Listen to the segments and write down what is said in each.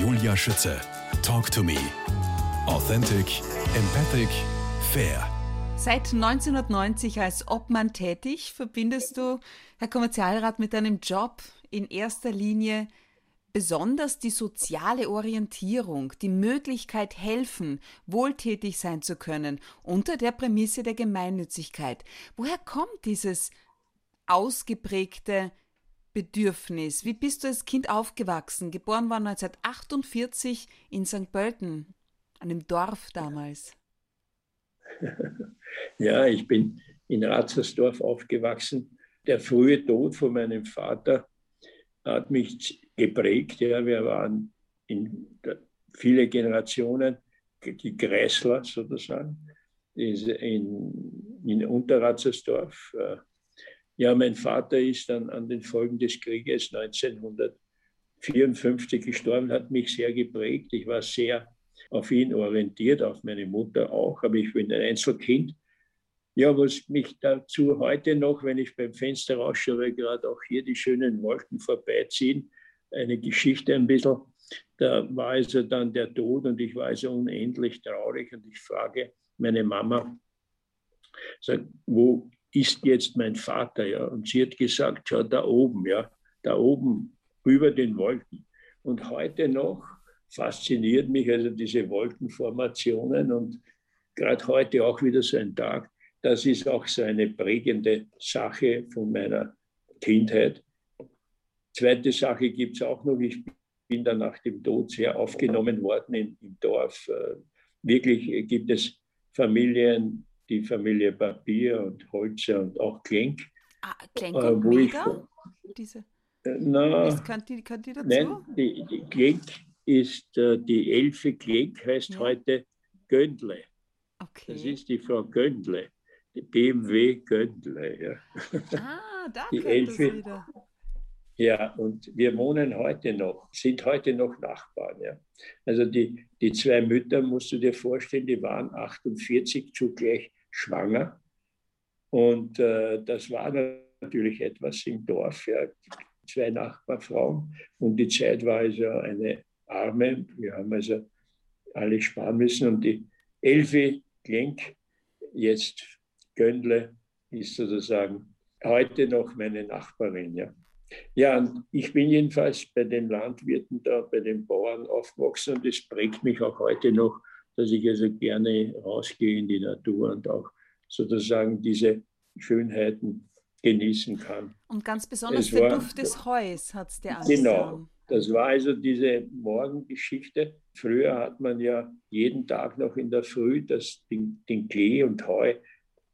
Julia Schütze. Talk to me. Authentic, empathic, fair. Seit 1990 als Obmann tätig, verbindest du, Herr Kommerzialrat, mit deinem Job in erster Linie besonders die soziale Orientierung, die Möglichkeit helfen, wohltätig sein zu können, unter der Prämisse der Gemeinnützigkeit. Woher kommt dieses ausgeprägte Bedürfnis? Wie bist du als Kind aufgewachsen? Geboren war 1948 in St. Pölten, einem Dorf damals. Ja, ich bin in Ratzersdorf aufgewachsen. Der frühe Tod von meinem Vater hat mich geprägt. Ja, wir waren in viele Generationen, die Kreisler sozusagen, in, in Unterratzersdorf. Ja, mein Vater ist dann an den Folgen des Krieges 1954 gestorben, hat mich sehr geprägt. Ich war sehr auf ihn orientiert, auf meine Mutter auch, aber ich bin ein Einzelkind. Ja, was mich dazu heute noch, wenn ich beim Fenster rausschaue, gerade auch hier die schönen Wolken vorbeiziehen, eine Geschichte ein bisschen. Da war also dann der Tod und ich war also unendlich traurig und ich frage meine Mama, sag, wo ist jetzt mein Vater? Ja? Und sie hat gesagt, schau da oben, ja, da oben über den Wolken. Und heute noch fasziniert mich also diese Wolkenformationen und gerade heute auch wieder so ein Tag. Das ist auch so eine prägende Sache von meiner Kindheit. Zweite Sache gibt es auch noch. Ich bin dann nach dem Tod sehr aufgenommen worden im Dorf. Äh, wirklich gibt es Familien, die Familie Papier und Holzer und auch Klenk. Ah, Klenk äh, und Mega? Diese, äh, na, die, kann die dazu? Nein, die, die Klenk ist äh, die Elfe Klenk, heißt ja. heute Göndle. Okay. Das ist die Frau Göndle, die BMW Göndle. Ja. Ah, da die Elfe. Wieder. Ja, und wir wohnen heute noch, sind heute noch Nachbarn. Ja. Also die, die zwei Mütter, musst du dir vorstellen, die waren 48 zugleich schwanger. Und äh, das war natürlich etwas im Dorf, ja. zwei Nachbarfrauen. Und die Zeit war also eine Arme. Wir haben also alle sparen müssen. Und die Elfi Klenk, jetzt Göndle, ist sozusagen heute noch meine Nachbarin. Ja. Ja, ich bin jedenfalls bei den Landwirten da, bei den Bauern aufgewachsen und es prägt mich auch heute noch, dass ich also gerne rausgehe in die Natur und auch sozusagen diese Schönheiten genießen kann. Und ganz besonders es der war, Duft des Heus hat es dir angetan. Genau, das war also diese Morgengeschichte. Früher hat man ja jeden Tag noch in der Früh das, den, den Klee und Heu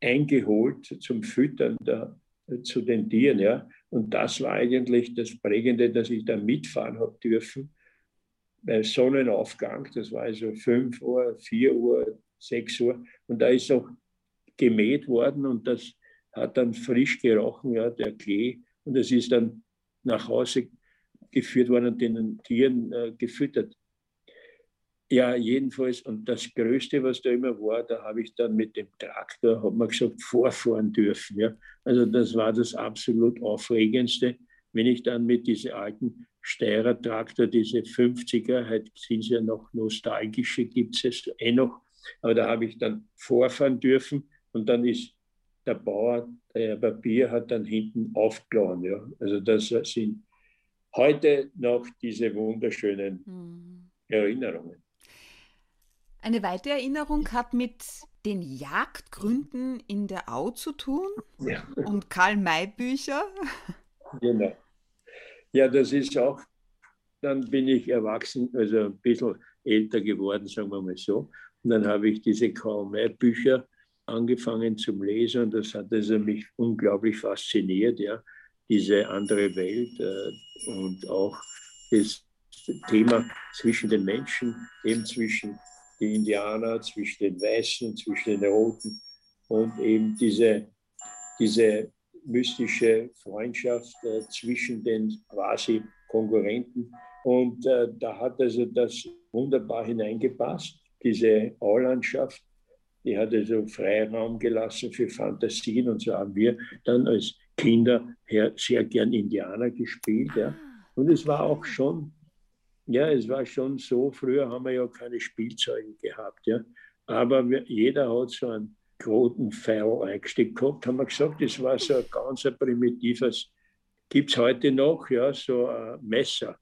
eingeholt zum Füttern der, zu den Tieren. Ja. Und das war eigentlich das Prägende, dass ich da mitfahren habe dürfen. Bei Sonnenaufgang, das war also 5 Uhr, 4 Uhr, 6 Uhr. Und da ist noch gemäht worden und das hat dann frisch gerochen, ja, der Klee. Und es ist dann nach Hause geführt worden und den Tieren äh, gefüttert. Ja, jedenfalls. Und das Größte, was da immer war, da habe ich dann mit dem Traktor, hat man gesagt, vorfahren dürfen. Ja. Also das war das absolut Aufregendste, wenn ich dann mit diesen alten Steirer Traktor, diese 50er, heute sind sie ja noch nostalgische, gibt es eh noch, aber da habe ich dann vorfahren dürfen und dann ist der Bauer, der Papier hat dann hinten aufgeladen. Ja. Also das sind heute noch diese wunderschönen mhm. Erinnerungen. Eine weitere Erinnerung hat mit den Jagdgründen in der Au zu tun ja. und Karl-May-Bücher. Genau. Ja, das ist auch, dann bin ich erwachsen, also ein bisschen älter geworden, sagen wir mal so. Und dann habe ich diese Karl-May-Bücher angefangen zum Lesen und das hat also mich unglaublich fasziniert, ja diese andere Welt äh, und auch das Thema zwischen den Menschen, eben zwischen den Indianern, zwischen den Weißen, zwischen den Roten und eben diese, diese mystische Freundschaft äh, zwischen den quasi Konkurrenten. Und äh, da hat also das wunderbar hineingepasst, diese Aulandschaft, die hat also Freiraum gelassen für Fantasien und so haben wir dann als Kinder sehr gern Indianer gespielt. Ja. Und es war auch schon Ja, es war schon so, früher haben wir ja keine Spielzeuge gehabt, ja. Aber wir, jeder hat so einen großen Pfeil eingesteckt gehabt, haben wir gesagt, das war so ein ganz primitives, gibt es heute noch, ja, so ein Messer,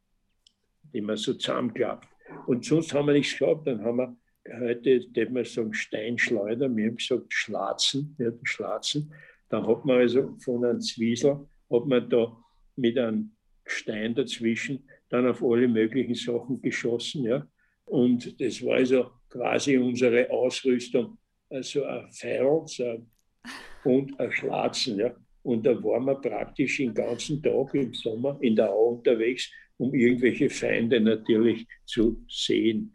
die man so zusammenklappt. Und sonst haben wir nichts gehabt, dann haben wir heute, würde man sagen, Steinschleuder, wir haben gesagt Schlatzen, ja, Schlatzen. Da hat man also von einem Zwiesel, hat man da mit einem Stein dazwischen dann auf alle möglichen Sachen geschossen. Ja. Und das war also quasi unsere Ausrüstung, also ein Pfeil so, und ein Schlatzen. Ja. Und da waren wir praktisch den ganzen Tag im Sommer in der Au unterwegs, um irgendwelche Feinde natürlich zu sehen.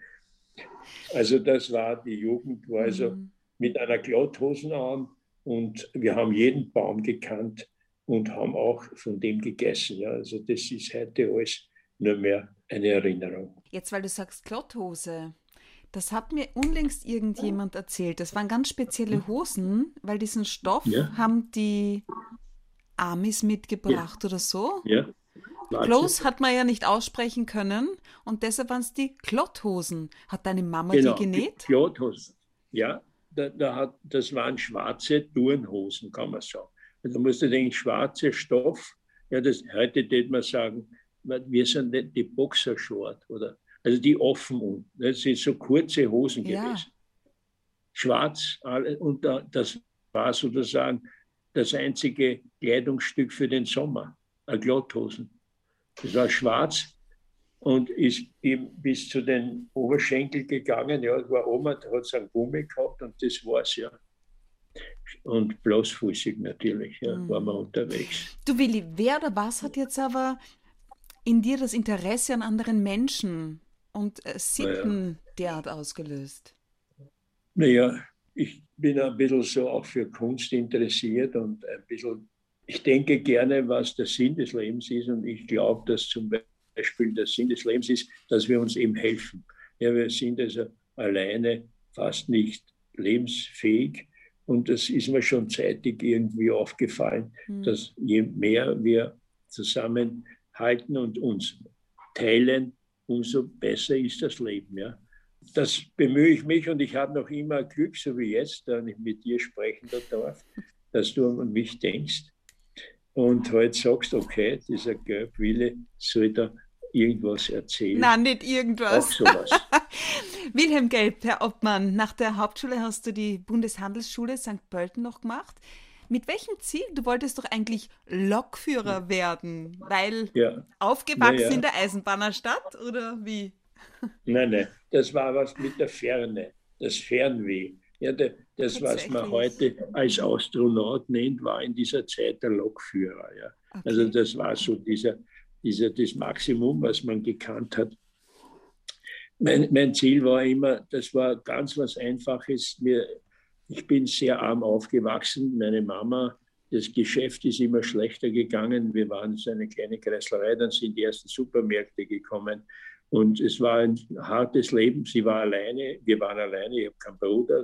Also das war, die Jugend war also mhm. mit einer Glatthosen an und wir haben jeden Baum gekannt und haben auch von dem gegessen. Ja. Also das ist heute alles nur mehr eine Erinnerung. Jetzt, weil du sagst Klotthose, das hat mir unlängst irgendjemand erzählt. Das waren ganz spezielle? Hosen, weil diesen Stoff ja. haben die Amis mitgebracht ja. oder so. Ja. Close hat man ja nicht aussprechen können und deshalb waren es die Klotthosen. Hat deine Mama genau, die genäht? Die Klotthosen, ja. Da, da hat, das waren schwarze Turnhosen, kann man sagen. Also musst du denken, schwarzer Stoff. Ja, das, heute würde man sagen, wir sind nicht die Boxershort oder also die offen unten. Das sind so kurze Hosen ja. gewesen. Schwarz, und das war sozusagen das einzige Kleidungsstück für den Sommer, eine Glotthosen. Das war schwarz und ist ihm bis zu den Oberschenkel gegangen. Ja, war Oma, da hat es einen Gummi gehabt und das war es ja. Und bloßfußig natürlich, ja, mhm. waren wir unterwegs. Du Willi, wer oder was hat jetzt aber in dir das Interesse an anderen Menschen und äh, Sitten naja. derart ausgelöst? Naja, ich bin ein bisschen so auch für Kunst interessiert und ein bisschen, ich denke gerne, was der Sinn des Lebens ist und ich glaube, dass zum Beispiel der Sinn des Lebens ist, dass wir uns eben helfen. Ja, wir sind also alleine fast nicht lebensfähig und das ist mir schon zeitig irgendwie aufgefallen, mhm. dass je mehr wir zusammen halten und uns teilen, umso besser ist das Leben. Ja. Das bemühe ich mich und ich habe noch immer Glück, so wie jetzt, da ich mit dir sprechen darf, dass du an mich denkst und heute sagst, okay, dieser Gelbwille soll da irgendwas erzählen. Nein, nicht irgendwas. Auch sowas. Wilhelm Gelb, Herr Obmann, nach der Hauptschule hast du die Bundeshandelsschule St. Pölten noch gemacht. Mit welchem Ziel? Du wolltest doch eigentlich Lokführer werden, weil ja. aufgewachsen ja, ja. in der Eisenbahnerstadt oder wie? Nein, nein, das war was mit der Ferne, das Fernweh. Ja, das, was man heute als Astronaut nennt, war in dieser Zeit der Lokführer. Ja. Okay. Also das war so dieser, dieser, das Maximum, was man gekannt hat. Mein, mein Ziel war immer, das war ganz was Einfaches, mir ich bin sehr arm aufgewachsen. Meine Mama, das Geschäft ist immer schlechter gegangen. Wir waren so eine kleine Kreislerei, dann sind die ersten Supermärkte gekommen. Und es war ein hartes Leben. Sie war alleine, wir waren alleine, ich habe keinen Bruder,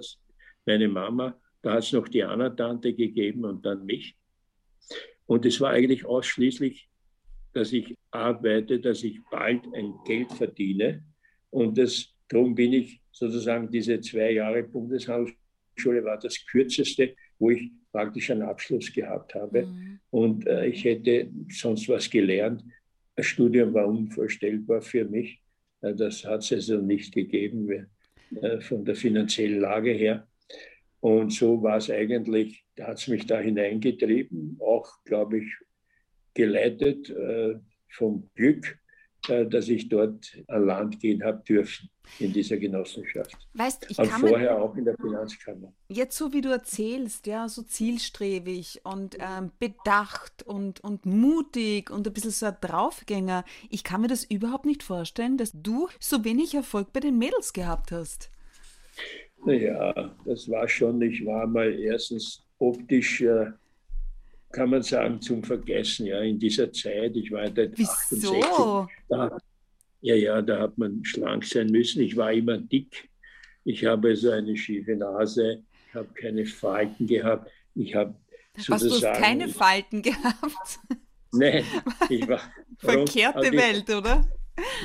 meine Mama. Da hat es noch die Anna-Tante gegeben und dann mich. Und es war eigentlich ausschließlich, dass ich arbeite, dass ich bald ein Geld verdiene. Und das, darum bin ich sozusagen diese zwei Jahre Bundeshaus Schule war das kürzeste, wo ich praktisch einen Abschluss gehabt habe. Mhm. Und äh, ich hätte sonst was gelernt. Das Studium war unvorstellbar für mich. Äh, das hat es also nicht gegeben äh, von der finanziellen Lage her. Und so war es eigentlich, da hat es mich da hineingetrieben, auch, glaube ich, geleitet äh, vom Glück, dass ich dort an Land gehen habe dürfen in dieser Genossenschaft. Weißt, ich und kann vorher auch in der Finanzkammer. Jetzt so wie du erzählst, ja, so zielstrebig und ähm, bedacht und, und mutig und ein bisschen so ein Draufgänger. Ich kann mir das überhaupt nicht vorstellen, dass du so wenig Erfolg bei den Mädels gehabt hast. Naja, das war schon, ich war mal erstens optisch äh, kann man sagen, zum Vergessen. Ja, in dieser Zeit, ich war da 68, da, ja, ja, da hat man schlank sein müssen. Ich war immer dick. Ich habe so eine schiefe Nase, ich habe keine Falten gehabt. Ich habe du hast keine Falten gehabt? Nein, ich war. Verkehrte Welt, oder?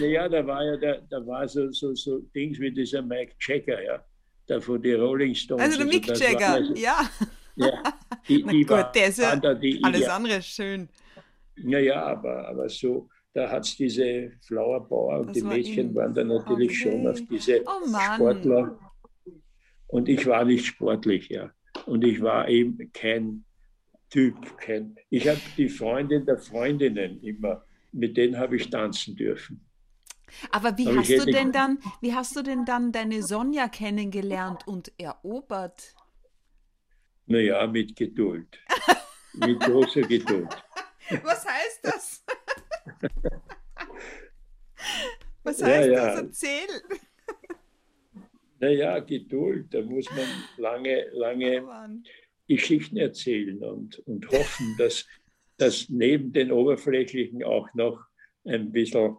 Naja, da war ja da, da war so, so, so Dings wie dieser Mike Jagger, ja. Da von den Rolling Stones. Also der Mick Jagger, also, ja. Ja, die, die gut, der ist ja da, die, alles ja. andere schön. Naja, aber, aber so, da hat es diese Flower Power und das die war Mädchen waren dann natürlich okay. schon auf diese oh Sportler. Und ich war nicht sportlich, ja. Und ich war eben kein Typ. Kein, ich habe die Freundin der Freundinnen immer, mit denen habe ich tanzen dürfen. Aber wie Aber hast du denn dann, wie hast du denn dann deine Sonja kennengelernt und erobert? Naja, mit Geduld. mit großer Geduld. Was heißt das? Was heißt ja, ja. das? Erzähl. Naja, Geduld, da muss man lange, lange oh Geschichten erzählen und, und hoffen, dass, dass neben den oberflächlichen auch noch ein bisschen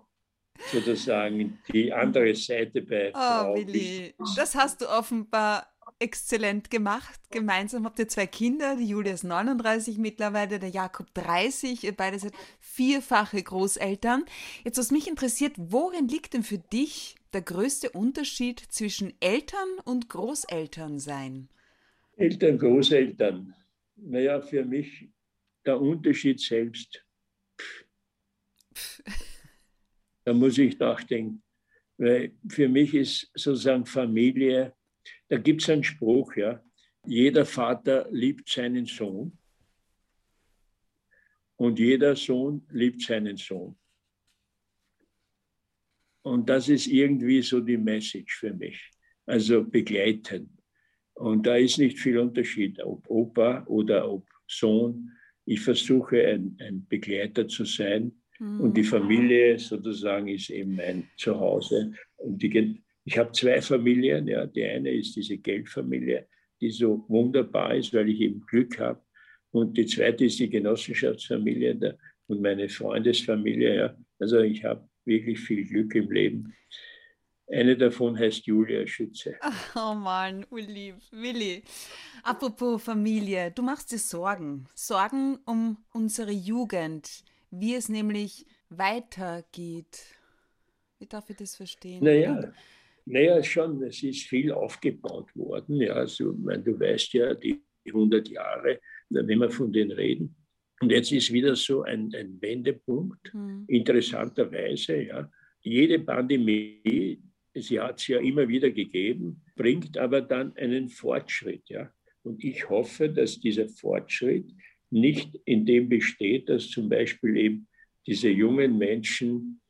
sozusagen die andere Seite bei oh, Frau Willi, das hast du offenbar exzellent gemacht. Gemeinsam habt ihr zwei Kinder, die Julia ist 39 mittlerweile, der Jakob 30. Ihr beide seid vierfache Großeltern. Jetzt, was mich interessiert, worin liegt denn für dich der größte Unterschied zwischen Eltern und Großeltern sein? Eltern, Großeltern. Naja, für mich der Unterschied selbst. Da muss ich nachdenken. Weil für mich ist sozusagen Familie da gibt es einen Spruch, ja, jeder Vater liebt seinen Sohn und jeder Sohn liebt seinen Sohn. Und das ist irgendwie so die Message für mich. Also begleiten. Und da ist nicht viel Unterschied, ob Opa oder ob Sohn. Ich versuche ein, ein Begleiter zu sein. Mhm. Und die Familie sozusagen ist eben mein Zuhause. Und die, ich habe zwei Familien. Ja. Die eine ist diese Geldfamilie, die so wunderbar ist, weil ich eben Glück habe. Und die zweite ist die Genossenschaftsfamilie der, und meine Freundesfamilie. Ja. Also ich habe wirklich viel Glück im Leben. Eine davon heißt Julia Schütze. Oh Mann, Uli, Willi. Apropos Familie, du machst dir Sorgen. Sorgen um unsere Jugend, wie es nämlich weitergeht. Wie darf ich das verstehen? Naja, naja, schon, es ist viel aufgebaut worden. Ja, also, meine, du weißt ja, die 100 Jahre, wenn wir von denen reden. Und jetzt ist wieder so ein, ein Wendepunkt, mhm. interessanterweise. Ja. Jede Pandemie, sie hat es ja immer wieder gegeben, bringt aber dann einen Fortschritt. Ja. Und ich hoffe, dass dieser Fortschritt nicht in dem besteht, dass zum Beispiel eben diese jungen Menschen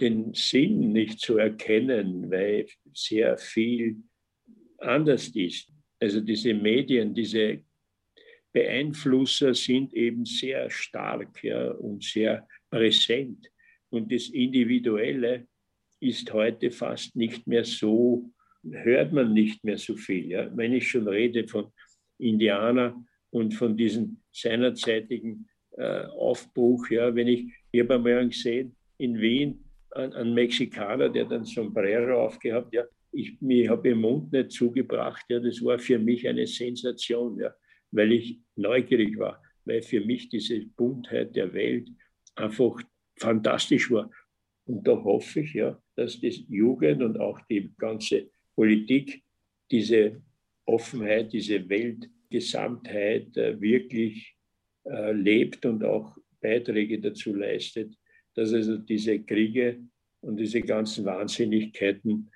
den Sinn nicht zu erkennen, weil sehr viel anders ist. Also diese Medien, diese Beeinflusser sind eben sehr stark ja, und sehr präsent. Und das Individuelle ist heute fast nicht mehr so, hört man nicht mehr so viel. Ja. Wenn ich schon rede von Indianer und von diesem seinerzeitigen äh, Aufbruch, ja, wenn ich, ich habe einmal gesehen, in Wien ein, ein Mexikaner, der dann Sombrero aufgehabt, ja, ich, ich habe den Mund nicht zugebracht, ja, das war für mich eine Sensation, ja, weil ich neugierig war, weil für mich diese Buntheit der Welt einfach fantastisch war. Und da hoffe ich, ja, dass die Jugend und auch die ganze Politik diese Offenheit, diese Weltgesamtheit äh, wirklich äh, lebt und auch Beiträge dazu leistet, dass also diese Kriege und diese ganzen Wahnsinnigkeiten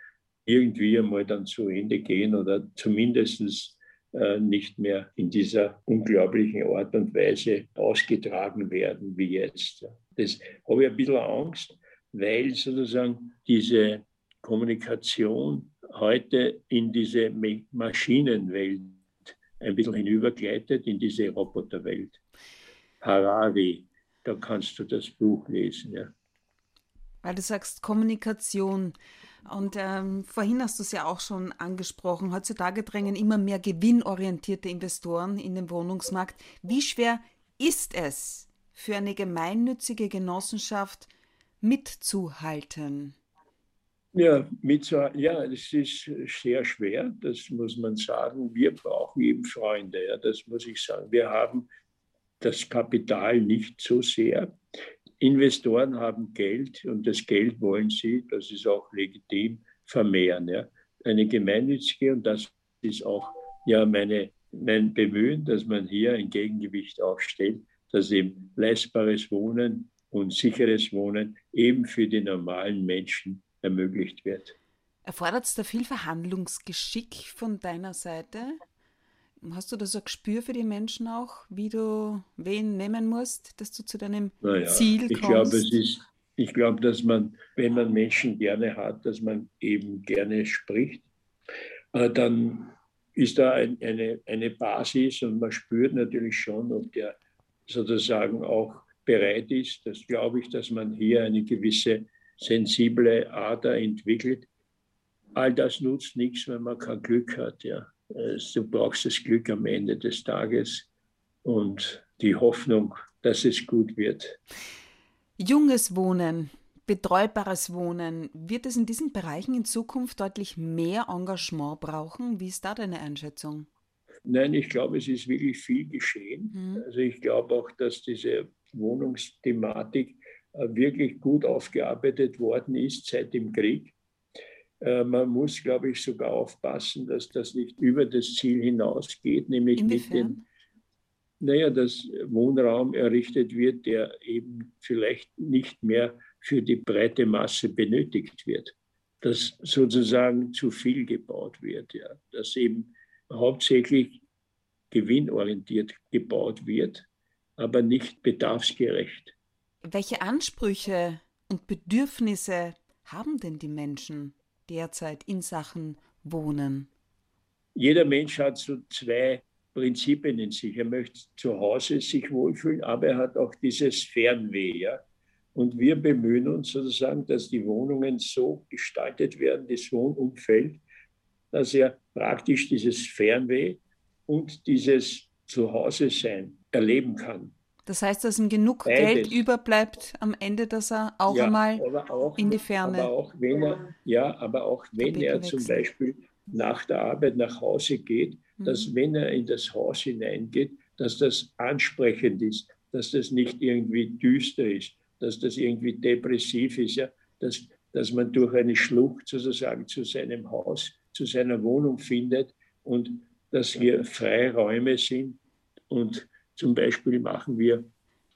irgendwie einmal dann zu Ende gehen oder zumindest äh, nicht mehr in dieser unglaublichen Art und Weise ausgetragen werden wie jetzt. Das habe ich ein bisschen Angst, weil sozusagen diese Kommunikation heute in diese Maschinenwelt ein bisschen hinübergleitet, in diese Roboterwelt. Harari da kannst du das Buch lesen. Ja. Weil du sagst Kommunikation. Und ähm, vorhin hast du es ja auch schon angesprochen. Heutzutage drängen immer mehr gewinnorientierte Investoren in den Wohnungsmarkt. Wie schwer ist es für eine gemeinnützige Genossenschaft mitzuhalten? Ja, mitzuhalten, ja, es ist sehr schwer, das muss man sagen. Wir brauchen eben Freunde, ja, das muss ich sagen. Wir haben das Kapital nicht so sehr. Investoren haben Geld und das Geld wollen sie, das ist auch legitim, vermehren. Ja. Eine gemeinnützige, und das ist auch ja meine, mein Bemühen, dass man hier ein Gegengewicht aufstellt, dass eben leistbares Wohnen und sicheres Wohnen eben für die normalen Menschen ermöglicht wird. Erfordert es da viel Verhandlungsgeschick von deiner Seite? Hast du da so ein Gespür für die Menschen auch, wie du wen nehmen musst, dass du zu deinem naja, Ziel kommst? Ich glaube, es ist, ich glaube, dass man, wenn man Menschen gerne hat, dass man eben gerne spricht, äh, dann ist da ein, eine, eine Basis und man spürt natürlich schon, ob der sozusagen auch bereit ist. Das glaube ich, dass man hier eine gewisse sensible Ader entwickelt. All das nutzt nichts, wenn man kein Glück hat. Ja. Du brauchst das Glück am Ende des Tages und die Hoffnung, dass es gut wird. Junges Wohnen, betreubares Wohnen, wird es in diesen Bereichen in Zukunft deutlich mehr Engagement brauchen? Wie ist da deine Einschätzung? Nein, ich glaube, es ist wirklich viel geschehen. Mhm. Also ich glaube auch, dass diese Wohnungsthematik äh, wirklich gut aufgearbeitet worden ist seit dem Krieg. Äh, man muss, glaube ich, sogar aufpassen, dass das nicht über das Ziel hinausgeht, nämlich Inwiefern? mit dem, naja, dass Wohnraum errichtet wird, der eben vielleicht nicht mehr für die breite Masse benötigt wird. Dass sozusagen zu viel gebaut wird, ja. Dass eben hauptsächlich gewinnorientiert gebaut wird, aber nicht bedarfsgerecht. Welche Ansprüche und Bedürfnisse haben denn die Menschen? Derzeit in Sachen Wohnen? Jeder Mensch hat so zwei Prinzipien in sich. Er möchte zu Hause sich wohlfühlen, aber er hat auch dieses Fernweh. Ja? Und wir bemühen uns sozusagen, dass die Wohnungen so gestaltet werden, das Wohnumfeld, dass er praktisch dieses Fernweh und dieses Zuhause-Sein erleben kann. Das heißt, dass ihm genug Beides. Geld überbleibt am Ende, dass er auch ja, einmal auch, in die Ferne. Aber auch wenn er, ja, aber auch wenn er zum Beispiel nach der Arbeit nach Hause geht, mhm. dass wenn er in das Haus hineingeht, dass das ansprechend ist, dass das nicht irgendwie düster ist, dass das irgendwie depressiv ist, ja, dass, dass man durch eine Schlucht sozusagen zu seinem Haus, zu seiner Wohnung findet und dass hier freie Räume sind und zum Beispiel machen wir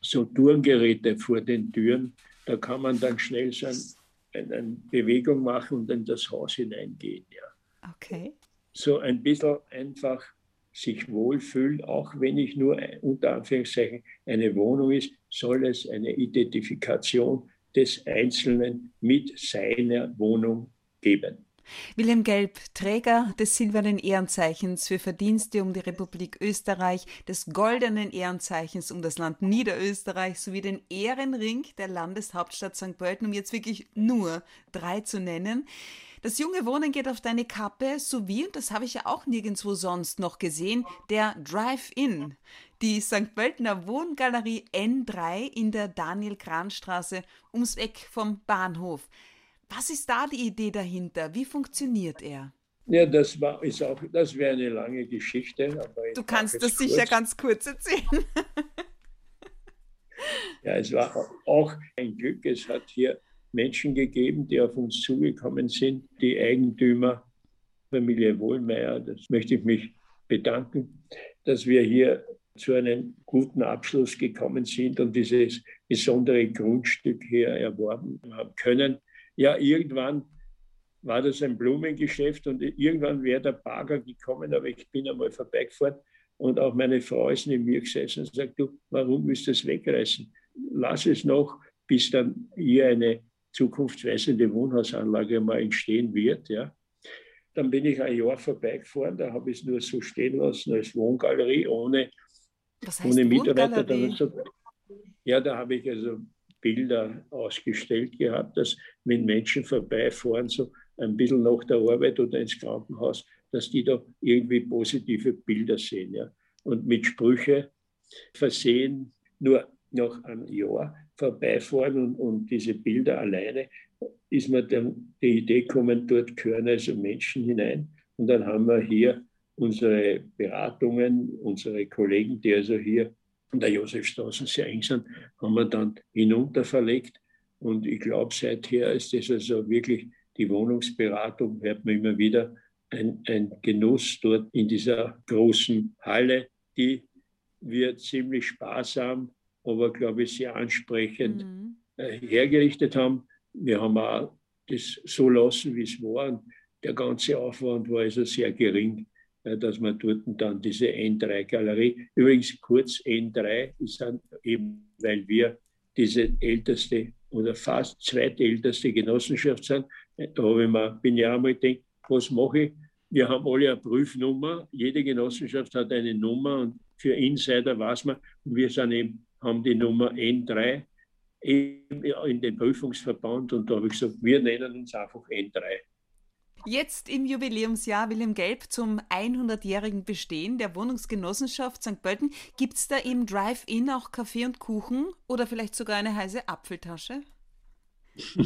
so Turngeräte vor den Türen. Da kann man dann schnell so ein, eine Bewegung machen und in das Haus hineingehen. Ja. Okay. So ein bisschen einfach sich wohlfühlen, auch wenn ich nur unter Anführungszeichen eine Wohnung ist, soll es eine Identifikation des Einzelnen mit seiner Wohnung geben. Wilhelm Gelb, Träger des silbernen Ehrenzeichens für Verdienste um die Republik Österreich, des goldenen Ehrenzeichens um das Land Niederösterreich sowie den Ehrenring der Landeshauptstadt St. Pölten, um jetzt wirklich nur drei zu nennen. Das junge Wohnen geht auf deine Kappe, sowie, und das habe ich ja auch nirgendwo sonst noch gesehen, der Drive-In. Die St. Pöltener Wohngalerie N3 in der Daniel-Kran-Straße ums Eck vom Bahnhof. Was ist da die Idee dahinter? Wie funktioniert er? Ja, das war ist auch, das wäre eine lange Geschichte. du kannst das kurz. sicher ganz kurz erzählen. ja, es war auch ein Glück. Es hat hier Menschen gegeben, die auf uns zugekommen sind, die Eigentümer, Familie Wohlmeier. Das möchte ich mich bedanken, dass wir hier zu einem guten Abschluss gekommen sind und dieses besondere Grundstück hier erworben haben können ja, irgendwann war das ein Blumengeschäft und irgendwann wäre der Bagger gekommen, aber ich bin einmal vorbeigefahren und auch meine Frau ist neben mir gesessen und sagt, du, warum willst du das wegreißen? Lass es noch, bis dann hier eine zukunftsweisende Wohnhausanlage mal entstehen wird. Ja. Dann bin ich ein Jahr vorbeigefahren, da habe ich es nur so stehen lassen als Wohngalerie, ohne, ohne Mitarbeiter. ja, da habe ich also Bilder ausgestellt gehabt, dass wenn Menschen vorbeifahren, so ein bisschen nach der Arbeit oder ins Krankenhaus, dass die da irgendwie positive Bilder sehen. Ja. Und mit Sprüche versehen, nur nach einem Jahr vorbeifahren und, und diese Bilder alleine, ist mir dann die Idee gekommen, dort gehören also Menschen hinein. Und dann haben wir hier unsere Beratungen, unsere Kollegen, die also hier an der Josefstraße sehr eng sind, haben wir dann hinunter verlegt. Und ich glaube, seither ist das also wirklich die Wohnungsberatung, hört man immer wieder, ein, ein Genuss dort in dieser großen Halle, die wir ziemlich sparsam, aber glaube ich sehr ansprechend mhm. Äh, hergerichtet haben. Wir haben auch das so lassen, wie es war. Der ganze Aufwand war also sehr gering, dass man dort dann diese N3-Galerie, übrigens kurz N3, ist dann eben, weil wir diese älteste oder fast zweitälteste Genossenschaft sind. Da habe ich mir, bin ich auch mal gedacht, was mache ich? Wir haben alle eine Prüfnummer. Jede Genossenschaft hat eine Nummer und für Insider weiß man, und wir sind eben, haben die Nummer N3 in den Prüfungsverband und da habe ich gesagt, wir nennen uns einfach N3. Jetzt im Jubiläumsjahr Wilhelm Gelb zum 100-jährigen Bestehen der Wohnungsgenossenschaft St. Pölten. Gibt es da im Drive-In auch Kaffee und Kuchen oder vielleicht sogar eine heiße Apfeltasche?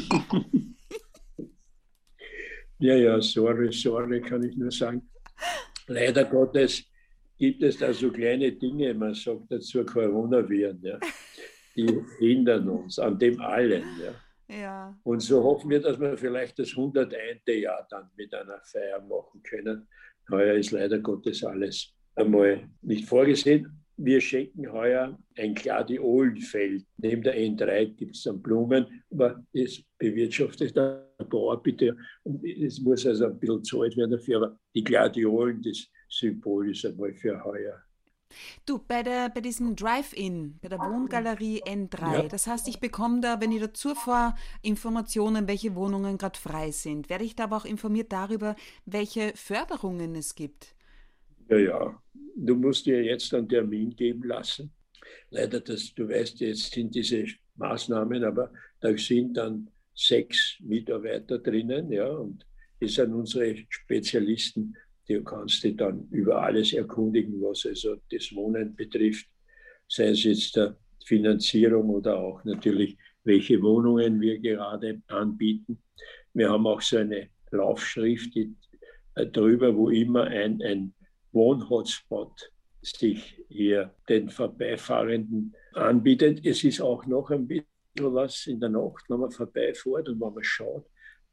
ja, ja, sorry, sorry, kann ich nur sagen. Leider Gottes gibt es da so kleine Dinge, man sagt dazu Coronaviren, ja, die hindern uns an dem allen. Ja. Ja. Und so hoffen wir, dass wir vielleicht das 101. Jahr dann mit einer Feier machen können. Heuer ist leider Gottes alles einmal nicht vorgesehen. Wir schenken heuer ein Gladiolenfeld. Neben der N3 gibt es dann Blumen, aber es bewirtschaftet der Bauer bitte. Es muss also ein bisschen zahlt werden dafür, aber die Gladiolen, das Symbol ist einmal für heuer. Du, bei, der, bei diesem Drive-In, bei der Wohngalerie N3, ja. das heißt, ich bekomme da, wenn ich dazu fahre, Informationen, welche Wohnungen gerade frei sind. Werde ich da aber auch informiert darüber, welche Förderungen es gibt? Ja, ja. Du musst dir jetzt einen Termin geben lassen. Leider, das, du weißt, jetzt sind diese Maßnahmen, aber da sind dann sechs Mitarbeiter drinnen, ja, und das sind unsere Spezialisten Du kannst dich dann über alles erkundigen, was also das Wohnen betrifft, sei es jetzt der Finanzierung oder auch natürlich, welche Wohnungen wir gerade anbieten. Wir haben auch so eine Laufschrift die, drüber, wo immer ein, ein Wohnhotspot sich hier den Vorbeifahrenden anbietet. Es ist auch noch ein bisschen was in der Nacht, wenn man vorbeifährt und wenn man schaut,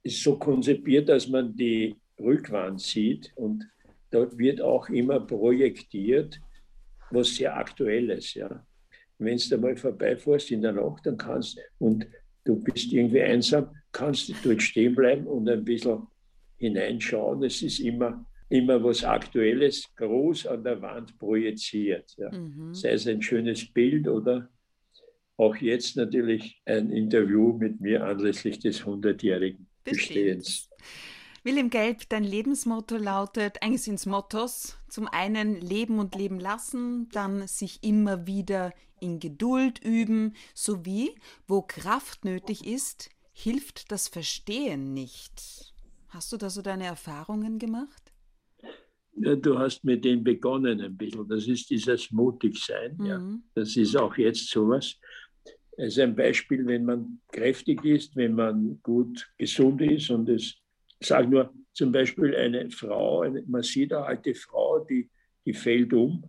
ist so konzipiert, dass man die Rückwand sieht und dort wird auch immer projektiert, was sehr aktuell ist. Ja. Wenn du mal vorbeifährst in der Nacht, dann kannst und du bist irgendwie einsam, kannst du dort stehen bleiben und ein bisschen hineinschauen. Es ist immer, immer was Aktuelles groß an der Wand projiziert. Ja. Mhm. Sei es ein schönes Bild oder auch jetzt natürlich ein Interview mit mir anlässlich des 100-jährigen Bestehens. William Gelb, dein Lebensmotto lautet, eigentlich sind es Mottos, zum einen leben und leben lassen, dann sich immer wieder in Geduld üben, sowie, wo Kraft nötig ist, hilft das Verstehen nicht. Hast du da so deine Erfahrungen gemacht? Ja, du hast mit dem begonnen ein bisschen. Das ist dieses Mutigsein. Mhm. Ja. Das ist auch jetzt sowas. Es ist ein Beispiel, wenn man kräftig ist, wenn man gut gesund ist und es ich sage nur zum Beispiel eine Frau, eine, man sieht eine alte Frau, die, die fällt um.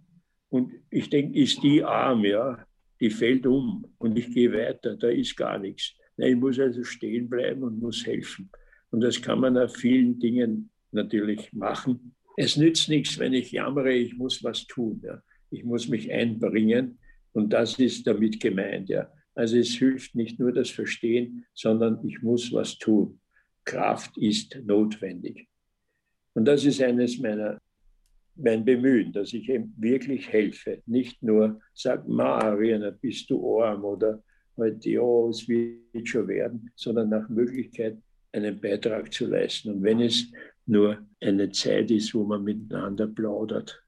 Und ich denke, ist die arm, ja, die fällt um und ich gehe weiter, da ist gar nichts. Nein, ich muss also stehen bleiben und muss helfen. Und das kann man auf vielen Dingen natürlich machen. Es nützt nichts, wenn ich jammere, ich muss was tun. Ja. Ich muss mich einbringen und das ist damit gemeint. Ja. Also es hilft nicht nur das Verstehen, sondern ich muss was tun. Kraft ist notwendig. Und das ist eines meiner mein Bemühen, dass ich ihm wirklich helfe. Nicht nur sage, Mariana, bist du arm oder halt, ja, es wird schon werden, sondern nach Möglichkeit einen Beitrag zu leisten. Und wenn es nur eine Zeit ist, wo man miteinander plaudert.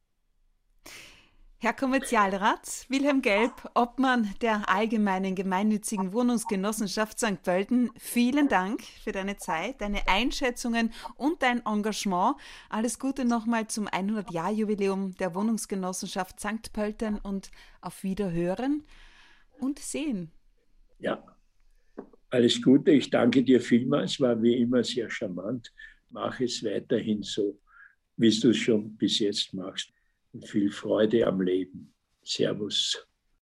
Herr Kommerzialrat Wilhelm Gelb, Obmann der Allgemeinen Gemeinnützigen Wohnungsgenossenschaft St. Pölten, vielen Dank für deine Zeit, deine Einschätzungen und dein Engagement. Alles Gute nochmal zum 100-Jahr-Jubiläum der Wohnungsgenossenschaft St. Pölten und auf Wiederhören und Sehen. Ja, alles Gute. Ich danke dir vielmals. War wie immer sehr charmant. Mach es weiterhin so, wie du es schon bis jetzt machst und viel Freude am Leben. Servus.